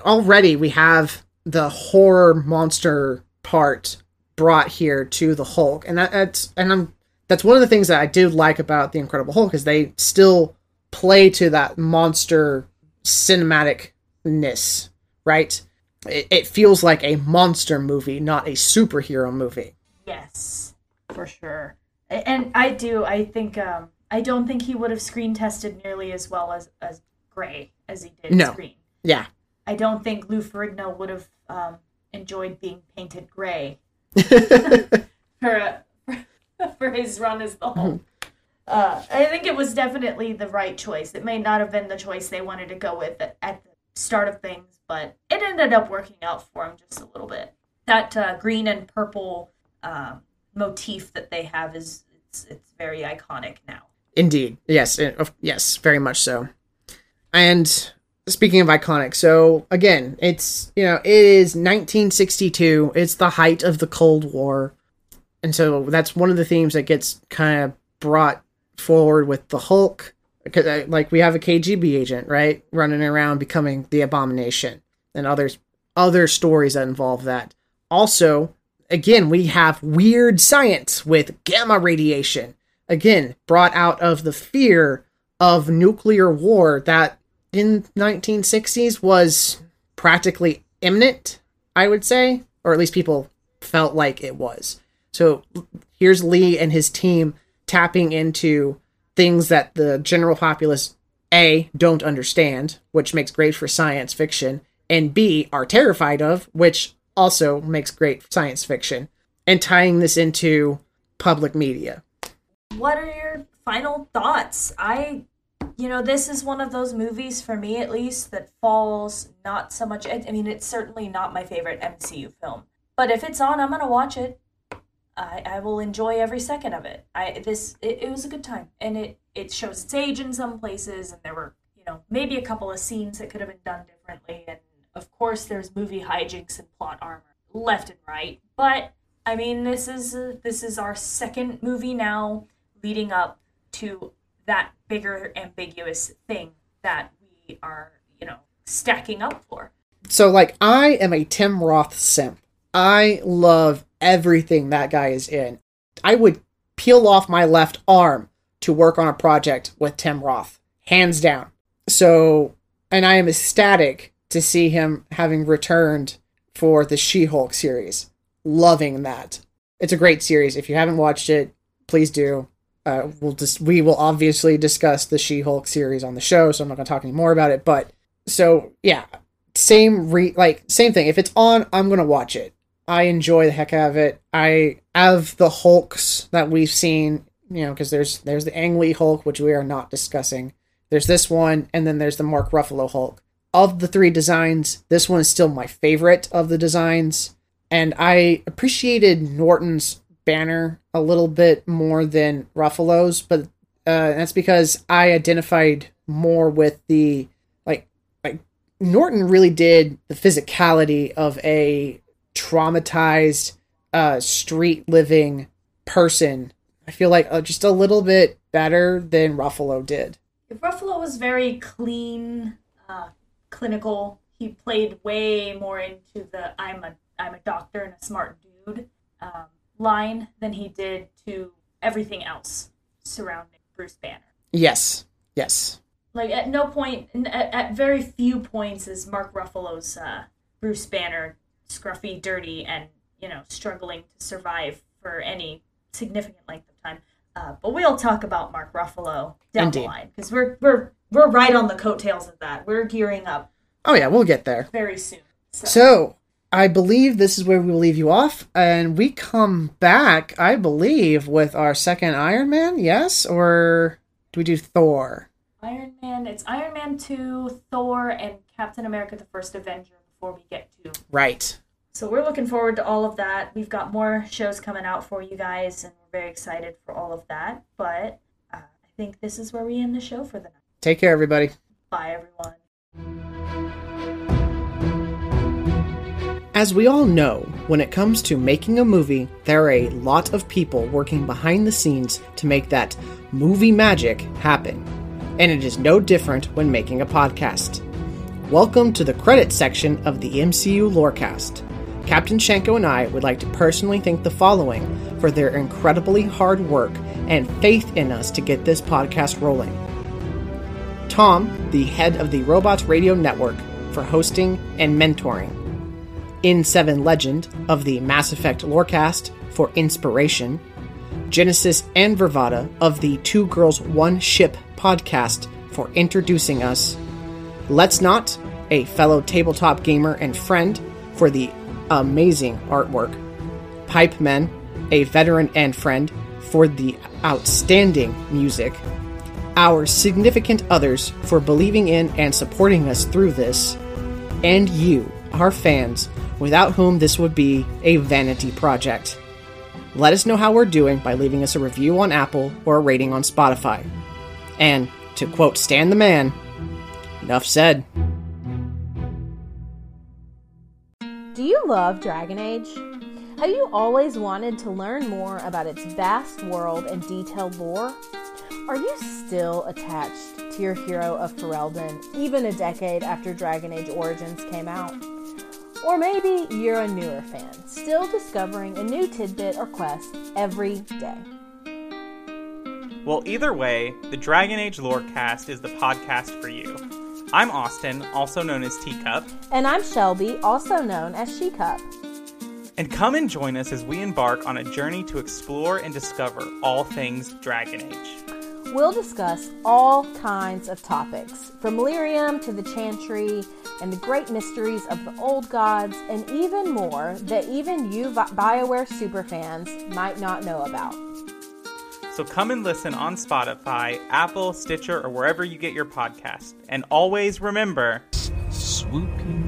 already we have the horror monster part brought here to the Hulk, and that, that's and I'm that's one of the things that I do like about the Incredible Hulk is they still play to that monster cinematicness, right? It, it feels like a monster movie, not a superhero movie. Yes, for sure. And I do. I think. Um, I don't think he would have screen tested nearly as well as as Gray as he did No. screen. Yeah, I don't think Lou Ferrigno would have um, enjoyed being painted gray for for his run as the Hulk. Uh, I think it was definitely the right choice. It may not have been the choice they wanted to go with at, at the start of things, but it ended up working out for him just a little bit. That uh, green and purple uh, motif that they have is it's, it's very iconic now. Indeed. Yes. it- yes. Very much so. And speaking of iconic, so again, it's, you know, it is 1962. It's the height of the Cold War. And so that's one of the themes that gets kind of brought forward with the Hulk. Because, uh, like, we have a KGB agent, right? Running around becoming the abomination and others, other stories that involve that. Also, again, we have weird science with gamma radiation again brought out of the fear of nuclear war that in 1960s was practically imminent i would say or at least people felt like it was. So here's lee and his team tapping into things that the general populace a don't understand which makes great for science fiction and b are terrified of which also makes great science fiction and tying this into public media. What are your final thoughts? I, you know, this is one of those movies for me at least that falls not so much. I mean, it's certainly not my favorite MCU film, but if it's on, I'm gonna watch it. I, I will enjoy every second of it. I this it, it was a good time, and it it shows its age in some places, and there were you know maybe a couple of scenes that could have been done differently, and of course there's movie hijinks and plot armor left and right. But I mean, this is this is our second movie now, leading up to that bigger ambiguous thing that we are you know stacking up for. So like I am a Tim Roth simp. I love everything that guy is in. I would peel off my left arm to work on a project with Tim Roth, hands down. So, and I am ecstatic to see him having returned for the She-Hulk series. Loving that. It's a great series. If you haven't watched it, please do. Uh, we'll just we will obviously discuss the She-Hulk series on the show, so I'm not going to talk any more about it. But so yeah, same re like same thing. If it's on, I'm gonna watch it. I enjoy the heck out of it. I have the Hulks that we've seen, you know, because there's there's the Ang Lee Hulk, which we are not discussing. There's this one, and then there's the Mark Ruffalo Hulk. Of the three designs, this one is still my favorite of the designs, and I appreciated Norton's banner a little bit more than Ruffalo's, but uh, that's because I identified more with the like like Norton really did the physicality of a traumatized uh street living person. I feel like uh, just a little bit better than Ruffalo did. Ruffalo was very clean, uh, clinical. He played way more into the "I'm a I'm a doctor and a smart dude" um, line than he did to everything else surrounding Bruce Banner. Yes. Yes. Like at no point, at, at very few points, is Mark Ruffalo's uh, Bruce Banner scruffy, dirty, and you know struggling to survive for any significant length of time. Uh, but we'll talk about Mark Ruffalo down Indeed. the line because we're we're we're right on the coattails of that. We're gearing up Oh yeah, we'll get there. very soon. So, So, I believe this is where we will leave you off, and we come back, I believe, with our second Iron Man, yes? Or do we do Thor? Iron Man, it's Iron Man two, Thor, and Captain America: The First Avenger before we get to Right. So we're looking forward to all of that. We've got more shows coming out for you guys, and we're very excited for all of that. But uh, I think this is where we end the show for the night. Take care, everybody. Bye, everyone. As we all know, when it comes to making a movie, there are a lot of people working behind the scenes to make that movie magic happen. And it is no different when making a podcast. Welcome to the credits section of the MCU Lorecast. Captain Shenko and I would like to personally thank the following for their incredibly hard work and faith in us to get this podcast rolling. Tom, the head of the Robots Radio Network, for hosting and mentoring. In7 Legend of the Mass Effect Lorecast for inspiration, Genesis and Vervada of the Two Girls One Ship podcast for introducing us, Let's Not, a fellow tabletop gamer and friend, for the amazing artwork, Pipe Men, a veteran and friend, for the outstanding music, our significant others for believing in and supporting us through this, and you, our fans, without whom this would be a vanity project. Let us know how we're doing by leaving us a review on Apple or a rating on Spotify. And, to quote Stan the Man, enough said. Do you love Dragon Age? Have you always wanted to learn more about its vast world and detailed lore? Are you still attached to your hero of Ferelden, even a decade after Dragon Age Origins came out? Or maybe you're a newer fan, still discovering a new tidbit or quest every day. Well, either way, the Dragon Age Lorecast is the podcast for you. I'm Austin, also known as Teacup. And I'm Shelby, also known as She Cup. And come and join us as we embark on a journey to explore and discover all things Dragon Age. We'll discuss all kinds of topics, from Lyrium to the Chantry and the great mysteries of the old gods, and even more that even you BioWare superfans might not know about. So come and listen on Spotify, Apple, Stitcher, or wherever you get your podcast. And always remember swooping is